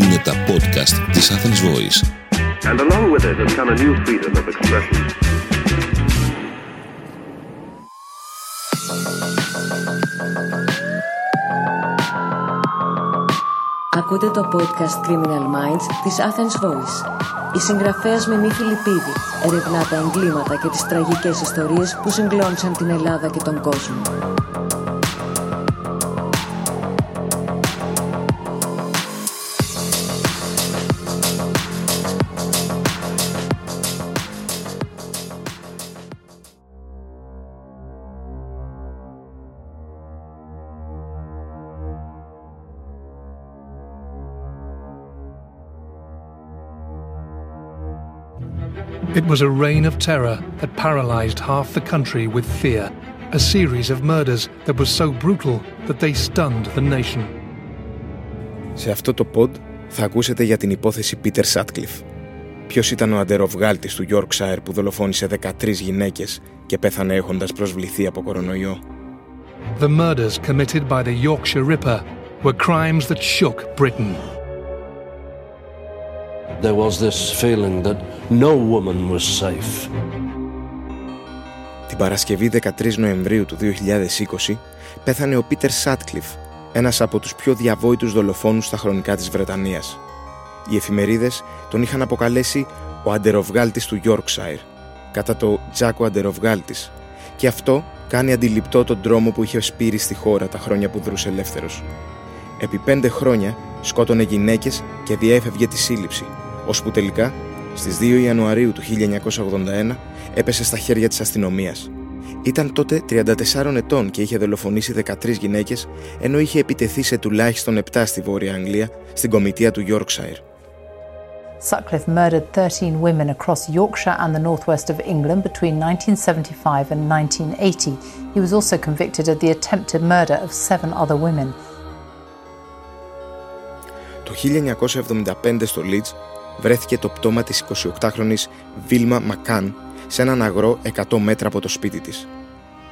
Είναι τα podcast της Athens Voice. And along with it has come a new freedom of expression. Ακούτε το podcast Criminal Minds της Athens Voice. Η συγγραφέας Μενή Φιλιππίδη ερευνά τα εγκλήματα και τις τραγικές ιστορίες που συγκλώνησαν την Ελλάδα και τον κόσμο. It was a reign of terror that paralyzed half the country with fear, a series of murders that was so brutal that they stunned the nation. Σε αυτό το pod θα ακούσετε για την υπόθεση Peter Sutcliffe. Ποιος ήταν ο αντεροβγάλτης του Yorkshire που δολοφόνησε 13 γυναίκες και πέθανε έχοντας προσβληθεί από κορονοϊό. The murders committed by the Yorkshire Ripper were crimes that shook Britain. There was this feeling that no woman was safe. Την Παρασκευή 13 Νοεμβρίου του 2020 πέθανε ο Πίτερ Σάτκλιφ, ένας από τους πιο διαβόητους δολοφόνους στα χρονικά της Βρετανίας. Οι εφημερίδες τον είχαν αποκαλέσει ο αντεροβγάλτης του Yorkshire, κατά το Τζάκο Αντεροβγάλτης, και αυτό κάνει αντιληπτό τον τρόμο που είχε σπείρει στη χώρα τα χρόνια που δρούσε ελεύθερος. Επί πέντε χρόνια σκότωνε γυναίκες και διέφευγε τη σύλληψη, ώσπου τελικά στις 2 Ιανουαρίου του 1981 έπεσε στα χέρια της αστυνομίας. Ήταν τότε 34 ετών και είχε δολοφονήσει 13 γυναίκες, ενώ είχε επιτεθεί σε τουλάχιστον 7 στη Βόρεια Αγγλία, στην κομιτεία του Yorkshire. Sutcliffe murdered 13 women across Yorkshire and the northwest of England between 1975 and 1980. He was also convicted of the attempted murder of seven other women. Το 1975 στο Leeds βρέθηκε το πτώμα της 28χρονης Βίλμα Μακάν σε έναν αγρό 100 μέτρα από το σπίτι της.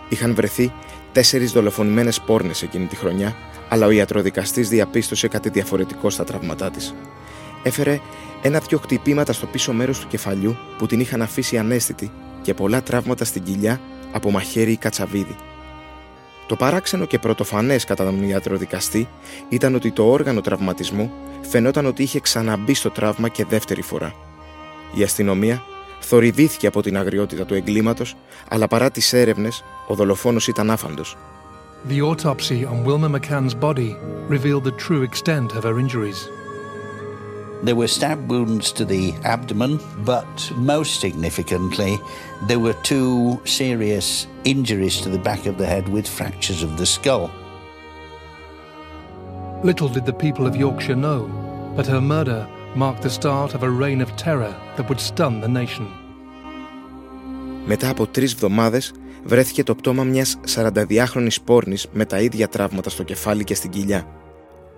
Είχαν βρεθεί τέσσερις δολοφονημένες πόρνες εκείνη τη χρονιά, αλλά ο ιατροδικαστής διαπίστωσε κάτι διαφορετικό στα τραύματά της. Έφερε ένα-δυο χτυπήματα στο πίσω μέρος του κεφαλιού που την είχαν αφήσει ανέστητη και πολλά τραύματα στην κοιλιά από μαχαίρι ή κατσαβίδι. Το παράξενο και πρωτοφανές κατά τον ιατροδικαστή ήταν ότι το όργανο τραυματισμού φαινόταν ότι είχε ξαναμπεί στο τραύμα και δεύτερη φορά. Η αστυνομία θορυβήθηκε από την αγριότητα του εγκλήματος, αλλά παρά τις έρευνες, ο δολοφόνος ήταν άφαντος. The autopsy on Wilma McCann's body revealed the true extent of her injuries. There were stab wounds to the abdomen, but most significantly, there were two serious injuries to the back of the head with fractures of the skull. Little did the people of Yorkshire know, but her murder marked the start of a reign of terror that would stun the nation. Μετά από τρεις εβδομάδες βρέθηκε το πτώμα μιας 42χρονης πόρνης με τα ίδια τραύματα στο κεφάλι και στην κοιλιά.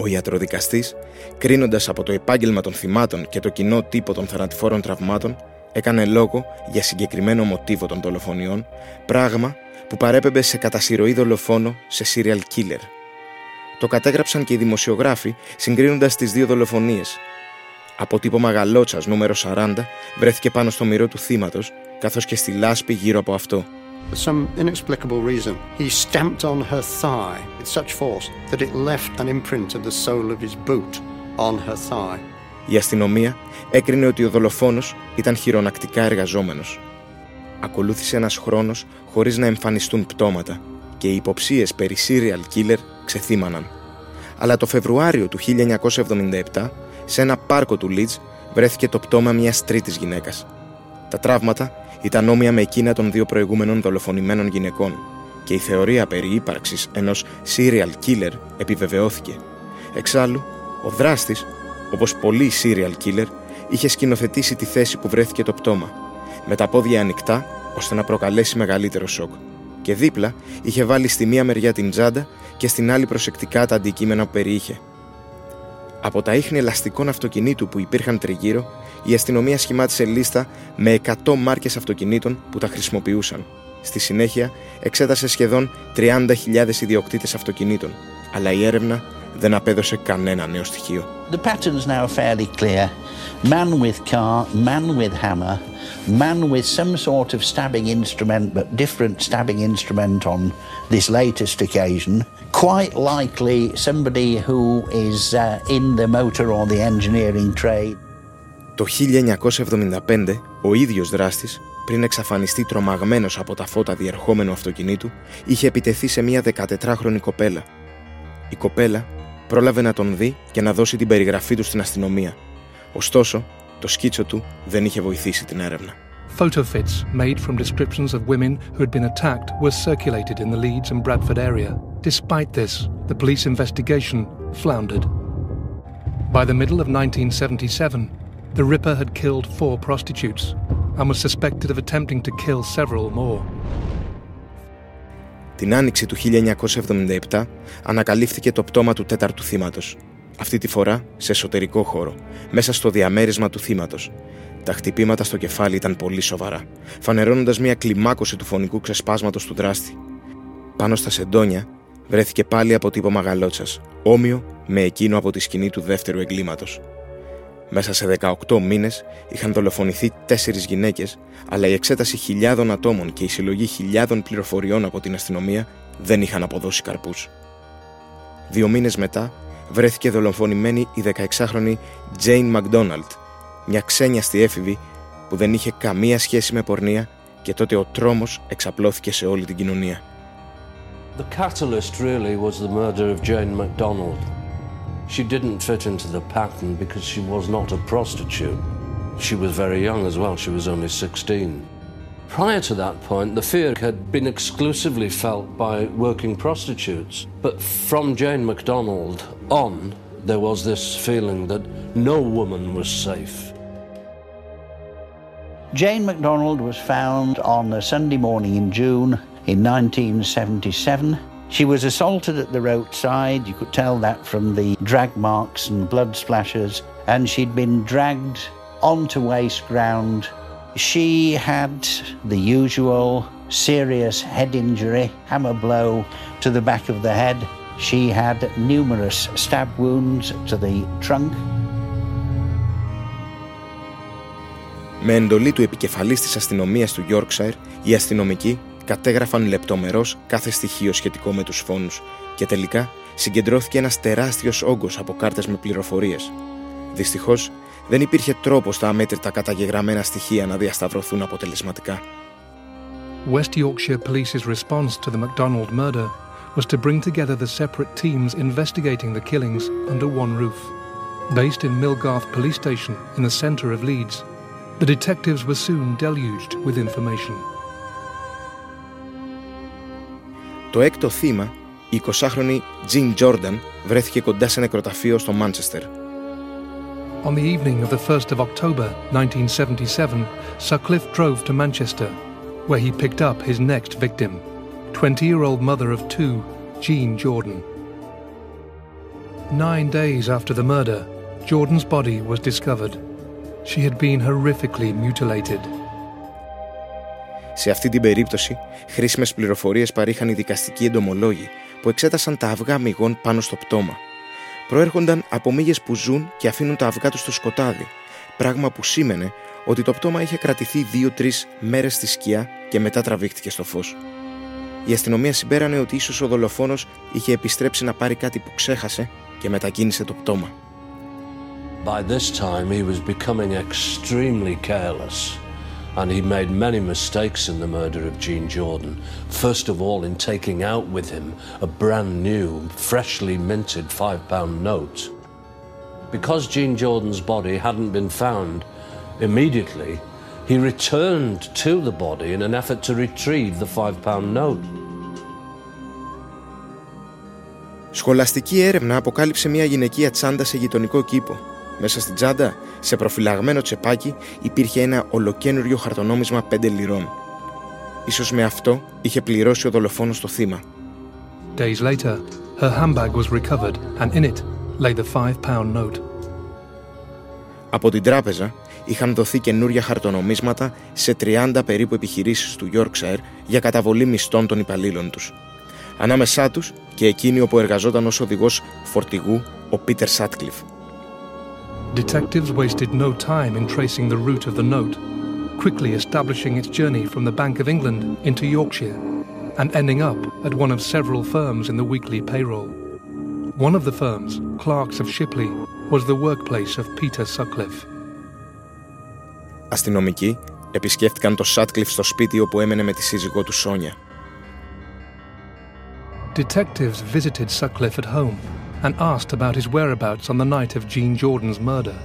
Ο ιατροδικαστής, κρίνοντας από το επάγγελμα των θυμάτων και το κοινό τύπο των θανατηφόρων τραυμάτων, έκανε λόγο για συγκεκριμένο μοτίβο των δολοφονιών, πράγμα που παρέπεμπε σε κατασυρωή δολοφόνο σε serial killer. Το κατέγραψαν και οι δημοσιογράφοι συγκρίνοντας τις δύο δολοφονίες. Αποτύπωμα γαλότσας νούμερο 40 βρέθηκε πάνω στο μυρό του θύματος, καθώς και στη λάσπη γύρω από αυτό. For some inexplicable reason, he stamped on her thigh with such force that it left an imprint of the sole of his boot on her thigh. Η αστυνομία έκρινε ότι ο δολοφόνος ήταν χειρονακτικά εργαζόμενος. Ακολούθησε ένας χρόνος χωρίς να εμφανιστούν πτώματα και οι υποψίες περί serial killer ξεθύμαναν. Αλλά το Φεβρουάριο του 1977, σε ένα πάρκο του Leeds, βρέθηκε το πτώμα μιας τρίτης γυναίκας. Τα τραύματα ήταν όμοια με εκείνα των δύο προηγούμενων δολοφονημένων γυναικών και η θεωρία περί ύπαρξης ενός serial killer επιβεβαιώθηκε. Εξάλλου, ο δράστης, όπως πολλοί serial killer, είχε σκηνοθετήσει τη θέση που βρέθηκε το πτώμα, με τα πόδια ανοιχτά ώστε να προκαλέσει μεγαλύτερο σοκ. Και δίπλα είχε βάλει στη μία μεριά την τσάντα και στην άλλη προσεκτικά τα αντικείμενα που περιείχε. Από τα ίχνη ελαστικών αυτοκινήτου που υπήρχαν τριγύρω, η αστυνομία σχημάτισε λίστα με 100 μάρκες αυτοκινήτων που τα χρησιμοποιούσαν. Στη συνέχεια, εξέτασε σχεδόν 30.000 ιδιοκτήτες αυτοκινήτων, αλλά η έρευνα δεν απέδωσε κανένα νέο στοιχείο. The pattern's now fairly clear. Man with car, man with hammer, man with some sort of stabbing instrument, but different stabbing instrument on this latest occasion. Quite likely somebody who is uh, in the motor or the engineering trade. Το 1975, ο ίδιος δράστης, πριν εξαφανιστεί τρομαγμένος από τα φώτα διερχόμενου αυτοκινήτου, είχε επιτεθεί σε μια 14χρονη κοπέλα. Η κοπέλα πρόλαβε να τον δει και να δώσει την περιγραφή του στην αστυνομία. Ωστόσο, το σκίτσο του δεν είχε βοηθήσει την έρευνα. Photo fits made from descriptions of women who had been attacked were circulated in the Leeds and Bradford area. Despite this, the police investigation floundered. By the middle of 1977, the Ripper had killed four prostitutes and was suspected of attempting to kill several more. Την άνοιξη του 1977 ανακαλύφθηκε το πτώμα του τέταρτου θύματος. Αυτή τη φορά σε εσωτερικό χώρο, μέσα στο διαμέρισμα του θύματος. Τα χτυπήματα στο κεφάλι ήταν πολύ σοβαρά, φανερώνοντας μια κλιμάκωση του φωνικού ξεσπάσματος του δράστη. Πάνω στα σεντόνια βρέθηκε πάλι αποτύπωμα γαλότσας, όμοιο με εκείνο από τη σκηνή του δεύτερου εγκλήματος. Μέσα σε 18 μήνες είχαν δολοφονηθεί τέσσερις γυναίκες, αλλά η εξέταση χιλιάδων ατόμων και η συλλογή χιλιάδων πληροφοριών από την αστυνομία δεν είχαν αποδώσει καρπούς. Δύο μήνες μετά βρέθηκε δολοφονημένη η 16χρονη Jane McDonald, μια ξένιαστη έφηβη που δεν είχε καμία σχέση με πορνεία και τότε ο τρόμος εξαπλώθηκε σε όλη την κοινωνία. The catalyst really was the murder of Jane MacDonald. She didn't fit into the pattern because she was not a prostitute. She was very young as well, she was only 16. Prior to that point, the fear had been exclusively felt by working prostitutes. But from Jane MacDonald on, there was this feeling that no woman was safe. Jane MacDonald was found on a Sunday morning in June in 1977. She was assaulted at the roadside. You could tell that from the drag marks and blood splashes. And she'd been dragged onto waste ground. She had the usual serious head injury, hammer blow to the back of the head. She had numerous stab wounds to the trunk. Με εντολή του επικεφαλής της αστυνομίας του Yorkshire, οι αστυνομικοί κατέγραφαν λεπτομερώς κάθε στοιχείο σχετικό με τους φόνους και τελικά συγκεντρώθηκε ένας τεράστιος όγκος από κάρτες με πληροφορίες. Δυστυχώς, δεν υπήρχε τρόπο στα αμέτρητα καταγεγραμμένα στοιχεία να διασταυρωθούν αποτελεσματικά. West Yorkshire Police's response to the MacDonald murder was to bring together the separate teams investigating the killings under one roof. Based in Milgarth Police Station in the centre of Leeds, the detectives were soon deluged with information. Το έκτο θύμα, η 20χρονη Jean Jordan, βρέθηκε κοντά σε νεκροταφείο στο Μάντσεστερ. On the evening of the 1st of October 1977, Sutcliffe drove to Manchester, where he picked up his next victim, 20-year-old mother of two, Jean Jordan. Nine days after the murder, Jordan's body was discovered. She had been horrifically mutilated. Σε αυτή την περίπτωση, χρήσιμες πληροφορίες παρήχαν οι δικαστικοί εντομολόγοι που εξέτασαν τα αυγά μυγών πάνω στο πτώμα. Προέρχονταν από μύγες που ζουν και αφήνουν τα αυγά τους στο σκοτάδι, πράγμα που σήμαινε ότι το πτώμα είχε κρατηθεί δύο-τρεις μέρες στη σκιά και μετά τραβήχτηκε στο φως. Η αστυνομία συμπέρανε ότι ίσως ο δολοφόνος είχε επιστρέψει να πάρει κάτι που ξέχασε και μετακίνησε το πτώμα. By this time, he was becoming extremely careless, and he made many mistakes in the murder of Jean Jordan. First of all, in taking out with him a brand new, freshly minted five pound note. Because Jean Jordan's body hadn't been found immediately, he returned to the body in an effort to retrieve the five pound note. Σχολαστική έρευνα αποκάλυψε μια γυναικεία τσάντα σε γειτονικό κήπο. Μέσα στην τσάντα, σε προφυλαγμένο τσεπάκι, υπήρχε ένα ολοκένουργιο χαρτονόμισμα 5 λιρών. Ίσως με αυτό είχε πληρώσει ο δολοφόνος το θύμα. Days later, her handbag was recovered and in it lay the five-pound note. Από την τράπεζα είχαν δοθεί καινούρια χαρτονομίσματα σε 30 περίπου επιχειρήσεις του Yorkshire για καταβολή μισθών των υπαλλήλων τους. Ανάμεσά τους και εκείνη όπου εργαζόταν ως οδηγός φορτηγού ο Πίτερ Σάτκλιφ. Detectives wasted no time in tracing the route of the note, quickly establishing its journey from the Bank of England into Yorkshire and ending up at one of several firms in the weekly payroll. One of the firms, Clark's of Shipley, was the workplace of Peter Sutcliffe. Αστυνομικοί επισκέφτηκαν το Σάτκλιφ στο σπίτι όπου έμενε με τη σύζυγό του Σόνια. Detectives visited Sutcliffe at home and asked about his whereabouts on the night of Jean Jordan's murder.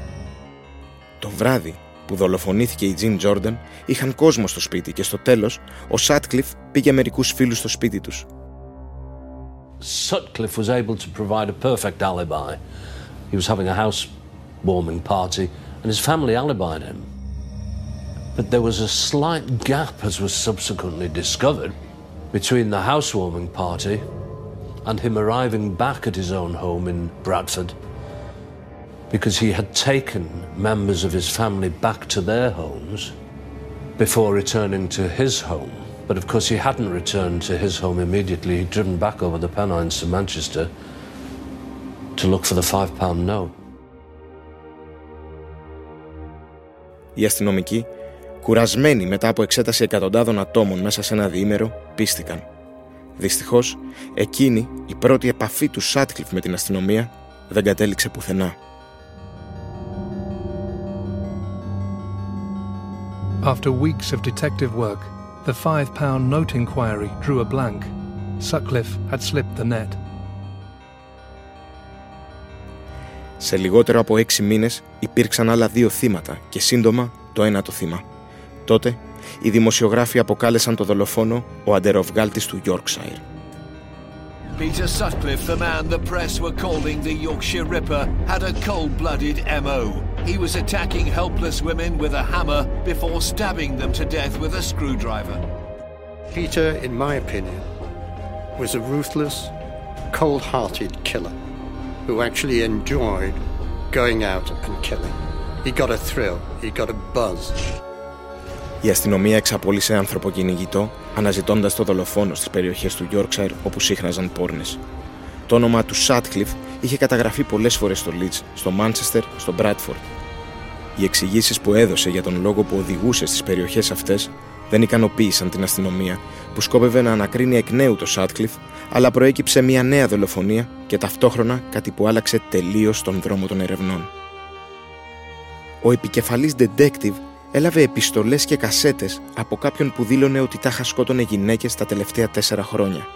Το βράδυ που δολοφονήθηκε η Τζιν Τζόρνταν είχαν κόσμο στο σπίτι και στο τέλος ο Σάτκλιφ πήγε μερικούς φίλους στο σπίτι τους. Sutcliffe was able to provide a perfect alibi. He was having a housewarming party and his family alibied him. But there was a slight gap, as was subsequently discovered, between the housewarming party and him arriving back at his own home in Bradford because he had taken members of his family back to their homes before returning to his home. But of course, he hadn't returned to his home immediately. He'd driven back over the Pennines to Manchester to look for the five pound note. Οι αστυνομικοί, κουρασμένοι μετά από εξέταση εκατοντάδων ατόμων μέσα σε ένα διήμερο, πίστηκαν. Δυστυχώς, εκείνη, η πρώτη επαφή του Σάτκλιφ με την αστυνομία, δεν κατέληξε πουθενά. After weeks of detective work, the five pound note inquiry drew a blank. Sutcliffe had slipped the net. Σε λιγότερο από έξι μήνες υπήρξαν άλλα δύο θύματα και σύντομα το ένα το θύμα. Τότε, οι δημοσιογράφοι αποκάλεσαν το δολοφόνο ο αντεροβγάλτης του Yorkshire. Peter Sutcliffe, the man the press were calling the Yorkshire Ripper, had a cold-blooded MO. He was attacking helpless women with a hammer before stabbing them to death with a screwdriver. Peter, in my opinion, was a ruthless, cold-hearted killer who actually enjoyed going out and killing. He got a thrill, he got a buzz. Η αστυνομία εξαπόλυσε ανθρωποκυνηγητό, αναζητώντας το δολοφόνο στις περιοχές του Yorkshire όπου σύχναζαν πόρνες. Το όνομα του Σάτκλιφ είχε καταγραφεί πολλές φορές στο Leeds, στο Manchester, στο Bradford. Οι εξηγήσεις που έδωσε για τον λόγο που οδηγούσε στις περιοχές αυτές δεν ικανοποίησαν την αστυνομία, που σκόπευε να ανακρίνει εκ νέου το Σάτκλιφ, αλλά προέκυψε μια νέα δολοφονία και ταυτόχρονα κάτι που άλλαξε τελείως τον δρόμο των ερευνών. Ο επικεφαλής detective έλαβε επιστολές και κασέτες από κάποιον που δήλωνε ότι τάχα σκότωνε γυναίκες τα τελευταία τέσσερα χρόνια.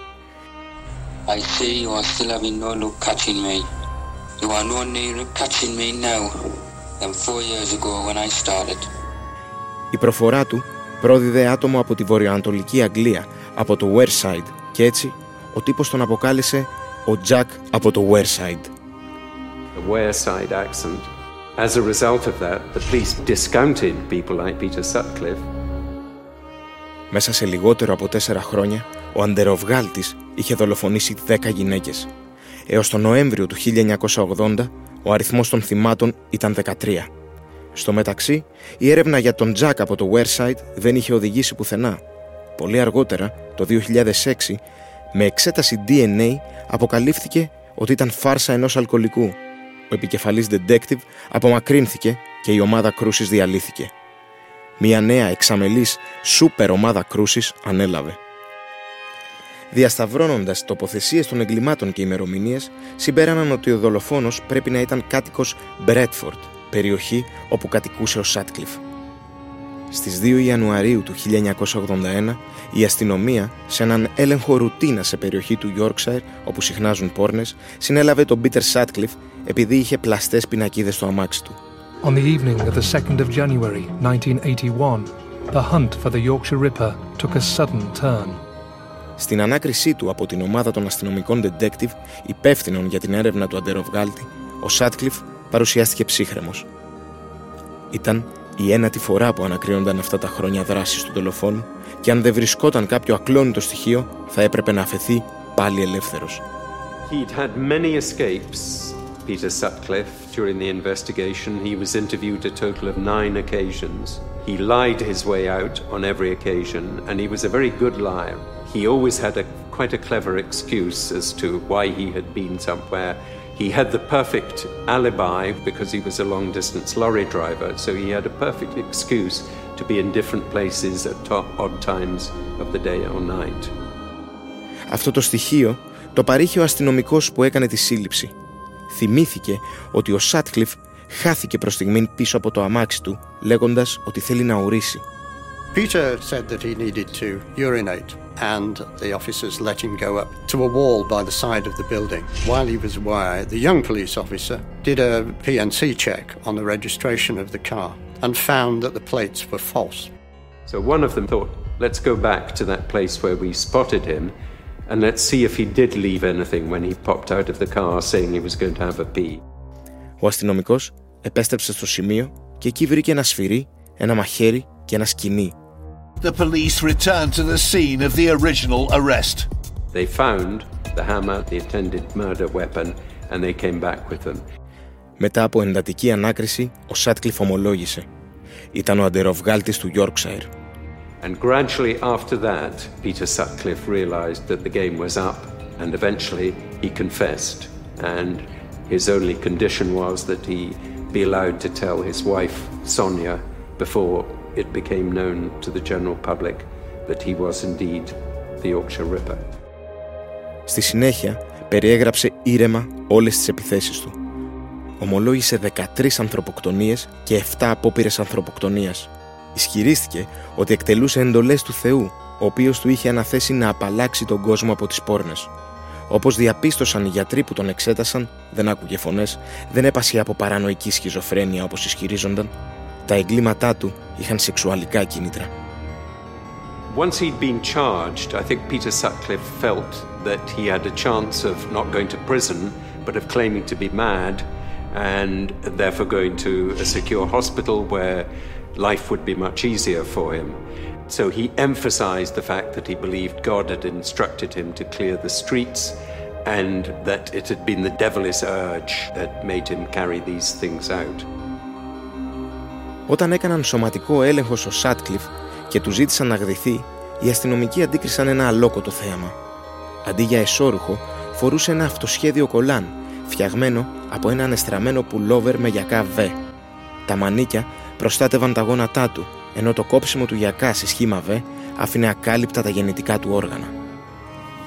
I see you are still having no luck catching me. You are no nearer catching me now than four years ago when I started. Η προφορά του πρόδιδε άτομο από τη βορειοανατολική Αγγλία, από το Wearside και έτσι ο τύπος τον αποκάλεσε ο Jack από το Wearside. A Wearside accent. As a result of that, the police discounted people like Peter Sutcliffe. Μέσα σε λιγότερο από τέσσερα χρόνια, ο αντεροβγάλτης είχε δολοφονήσει 10 γυναίκες. Έως τον Νοέμβριο του 1980, ο αριθμός των θυμάτων ήταν 13. Στο μεταξύ, η έρευνα για τον Τζακ από το Wearside δεν είχε οδηγήσει πουθενά. Πολύ αργότερα, το 2006, με εξέταση DNA αποκαλύφθηκε ότι ήταν φάρσα ενός αλκοολικού. Ο επικεφαλής detective απομακρύνθηκε και η ομάδα κρούσης διαλύθηκε. Μια νέα εξαμελής σούπερ ομάδα κρούσης ανέλαβε. Διασταυρώνοντας τοποθεσίες των εγκλημάτων και ημερομηνίες, συμπέραναν ότι ο δολοφόνος πρέπει να ήταν κάτοικος Μπρέτφορντ, περιοχή όπου κατοικούσε ο Σάτκλιφ. Στις 2 Ιανουαρίου του 1981, η αστυνομία, σε έναν έλεγχο ρουτίνα σε περιοχή του Yorkshire, όπου συχνάζουν πόρνες, συνέλαβε τον Πίτερ Σάτκλιφ επειδή είχε πλαστές πινακίδες στο αμάξι του. On the evening of the 2nd of January 1981, the hunt for the Yorkshire Ripper took a sudden turn. Στην ανάκρισή του από την ομάδα των αστυνομικών detective υπεύθυνων για την έρευνα του αντεροβγάλτη, ο Σάτκλιφ παρουσιάστηκε ψύχρεμος. Ήταν η ένατη φορά που ανακρίνονταν αυτά τα χρόνια δράσης του δολοφόνου και αν δεν βρισκόταν κάποιο ακλόνητο στοιχείο θα έπρεπε να αφαιθεί πάλι ελεύθερος. He'd had many escapes, Peter Sutcliffe. During the investigation, he was interviewed a total of nine occasions. He lied his way out on every occasion, and he was a very good liar. He always had a quite a clever excuse as to why he had been somewhere. He had the perfect alibi because he was a long distance lorry driver, so he had a perfect excuse to be in different places at odd times of the day or night. Αυτό το στοιχείο το παρήχε ο αστυνομικός που έκανε τη σύλληψη. Θυμήθηκε ότι ο Σάτκλιφ χάθηκε προς στιγμήν πίσω από το αμάξι του, λέγοντας ότι θέλει να ορίσει. Peter said that he needed to urinate, and the officers let him go up to a wall by the side of the building. While he was away, the young police officer did a PNC check on the registration of the car and found that the plates were false. So one of them thought, let's go back to that place where we spotted him and let's see if he did leave anything when he popped out of the car saying he was going to have a pee. Ο αστυνομικός επέστρεψε στο σημείο και εκεί βρήκε ένα σφυρί, ένα μαχαίρι και ένα σκηνή. The police returned to the scene of the original arrest. They found the hammer, the attended murder weapon, and they came back with them. Μετά από εντατική ανάκριση, ο Σάτκλιφ ομολόγησε. Ήταν ο αντεροβγάλτης του Yorkshire. And gradually after that, Peter Sutcliffe realized that the game was up, and eventually he confessed. And his only condition was that he be allowed to tell his wife, Sonia, before it became known to the general public that he was indeed the Yorkshire Ripper. Στη συνέχεια, περιέγραψε ήρεμα όλες τις επιθέσεις του. Ομολόγησε 13 ανθρωποκτονίες και 7 απόπειρες ανθρωποκτονίας. Ισχυρίστηκε ότι εκτελούσε εντολές του Θεού, ο οποίος του είχε αναθέσει να απαλλάξει τον κόσμο από τις πόρνες. Όπως διαπίστωσαν οι γιατροί που τον εξέτασαν, δεν άκουγε φωνές, δεν έπασε από παρανοϊκή σχιζοφρένεια όπως ισχυρίζονταν. Τα εγκλήματά του είχαν σεξουαλικά κίνητρα. Once he'd been charged, I think Peter Sutcliffe felt that he had a chance of not going to prison, but of claiming to be mad and therefore going to a secure hospital where life would be much easier for him. So he emphasized the fact that he believed God had instructed him to clear the streets and that it had been the devilish urge that made him carry these things out. Όταν έκαναν σωματικό έλεγχο στο Σάτκλιφ και τους ζήτησαν να γδυθεί, οι αστυνομικοί αντίκρισαν ένα αλόκοτο θέαμα. Αντί για εσώρουχο, φορούσε ένα αυτοσχέδιο κολάν, φτιαγμένο από ένα ανεστραμμένο πουλόβερ με γιακά β. Τα μανίκια προστάτευαν τα γόνατά του, ενώ το κόψιμο του γιακά σε σχήμα β άφηνε ακάλυπτα τα γεννητικά του όργανα.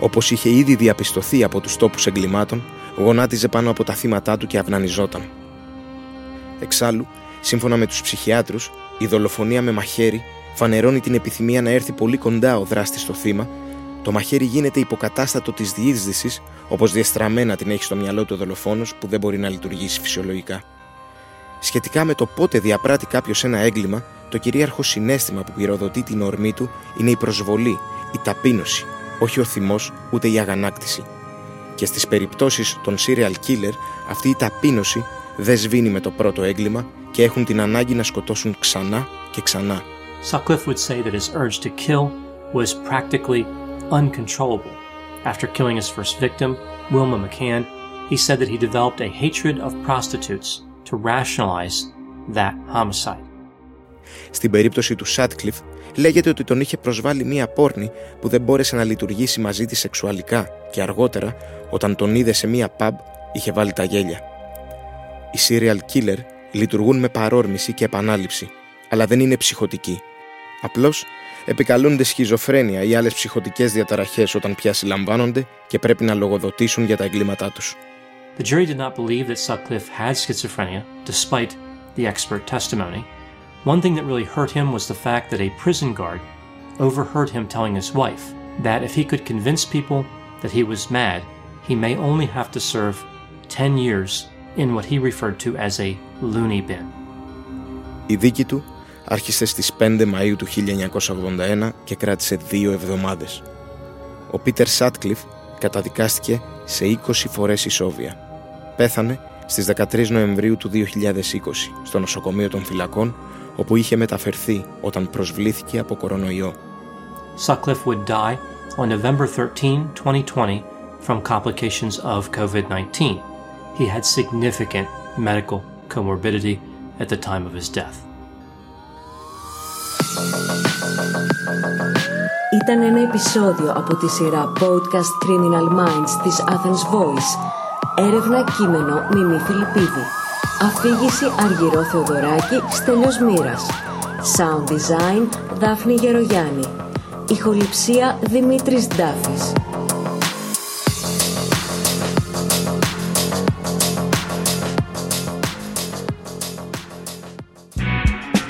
Όπως είχε ήδη διαπιστωθεί από τους τόπους εγκλημάτων, γονάτιζε πάνω από τα θύματά του και αυνανιζόταν. Εξάλλου, σύμφωνα με τους ψυχιάτρους, η δολοφονία με μαχαίρι φανερώνει την επιθυμία να έρθει πολύ κοντά ο δράστης στο θύμα, το μαχαίρι γίνεται υποκατάστατο της διείσδυσης, όπως διεστραμμένα την έχει στο μυαλό του δολοφόνος που δεν μπορεί να λειτουργήσει φυσιολογικά. Σχετικά με το πότε διαπράττει κάποιος ένα έγκλημα, το κυρίαρχο συνέστημα που πυροδοτεί την ορμή του είναι η προσβολή, η ταπείνωση, όχι ο θυμός ούτε η αγανάκτηση. Και στις περιπτώσεις των serial killer, αυτή η ταπείνωση δεν σβήνει με το πρώτο έγκλημα και έχουν την ανάγκη να σκοτώσουν ξανά και ξανά. Sutcliffe would say that his urge to kill was practically uncontrollable. After killing his first victim, Wilma McCann, he said that he developed a hatred of prostitutes to rationalize that homicide. Στην περίπτωση του Σάτκλιφ, λέγεται ότι τον είχε προσβάλει μία πόρνη που δεν μπόρεσε να λειτουργήσει μαζί της σεξουαλικά και αργότερα, όταν τον είδε σε μία pub, είχε βάλει τα γέλια. Οι serial killer λειτουργούν με παρόρμηση και επανάληψη, αλλά δεν είναι ψυχοτικοί. Απλώς επικαλούνται σχιζοφρένεια ή άλλες ψυχοτικές διαταραχές όταν πια συλλαμβάνονται και πρέπει να λογοδοτήσουν για τα εγκλήματά τους. The jury did not believe that Sutcliffe had schizophrenia, despite the expert testimony. One thing that really hurt him was the fact that a prison guard overheard him telling his wife that if he could convince people that he was mad, he may only have to serve 10 years in what he referred to as a loony bin. Η δίκη του άρχισε στις 5 Μαΐου του 1981 και κράτησε δύο εβδομάδες. Ο Πίτερ Σάτκλιφ καταδικάστηκε σε 20 φορές ισόβια. Πέθανε στις 13 Νοεμβρίου του 2020 στο νοσοκομείο των φυλακών όπου είχε μεταφερθεί όταν προσβλήθηκε από κορονοϊό. Sutcliffe would die on November 13, 2020 from complications of COVID-19. He had significant medical comorbidity at the time of his death. ήταν ένα επεισόδιο από τη σειρά Podcast Criminal Minds της Athens Voice. Έρευνα κείμενο Μιμή Φιλιππίδη. Αφήγηση Αργυρό Θεοδωράκη Στέλιος Μοίρας. Sound Design Δάφνη Γερογιάννη. Ηχοληψία Δημήτρης Ντάφης.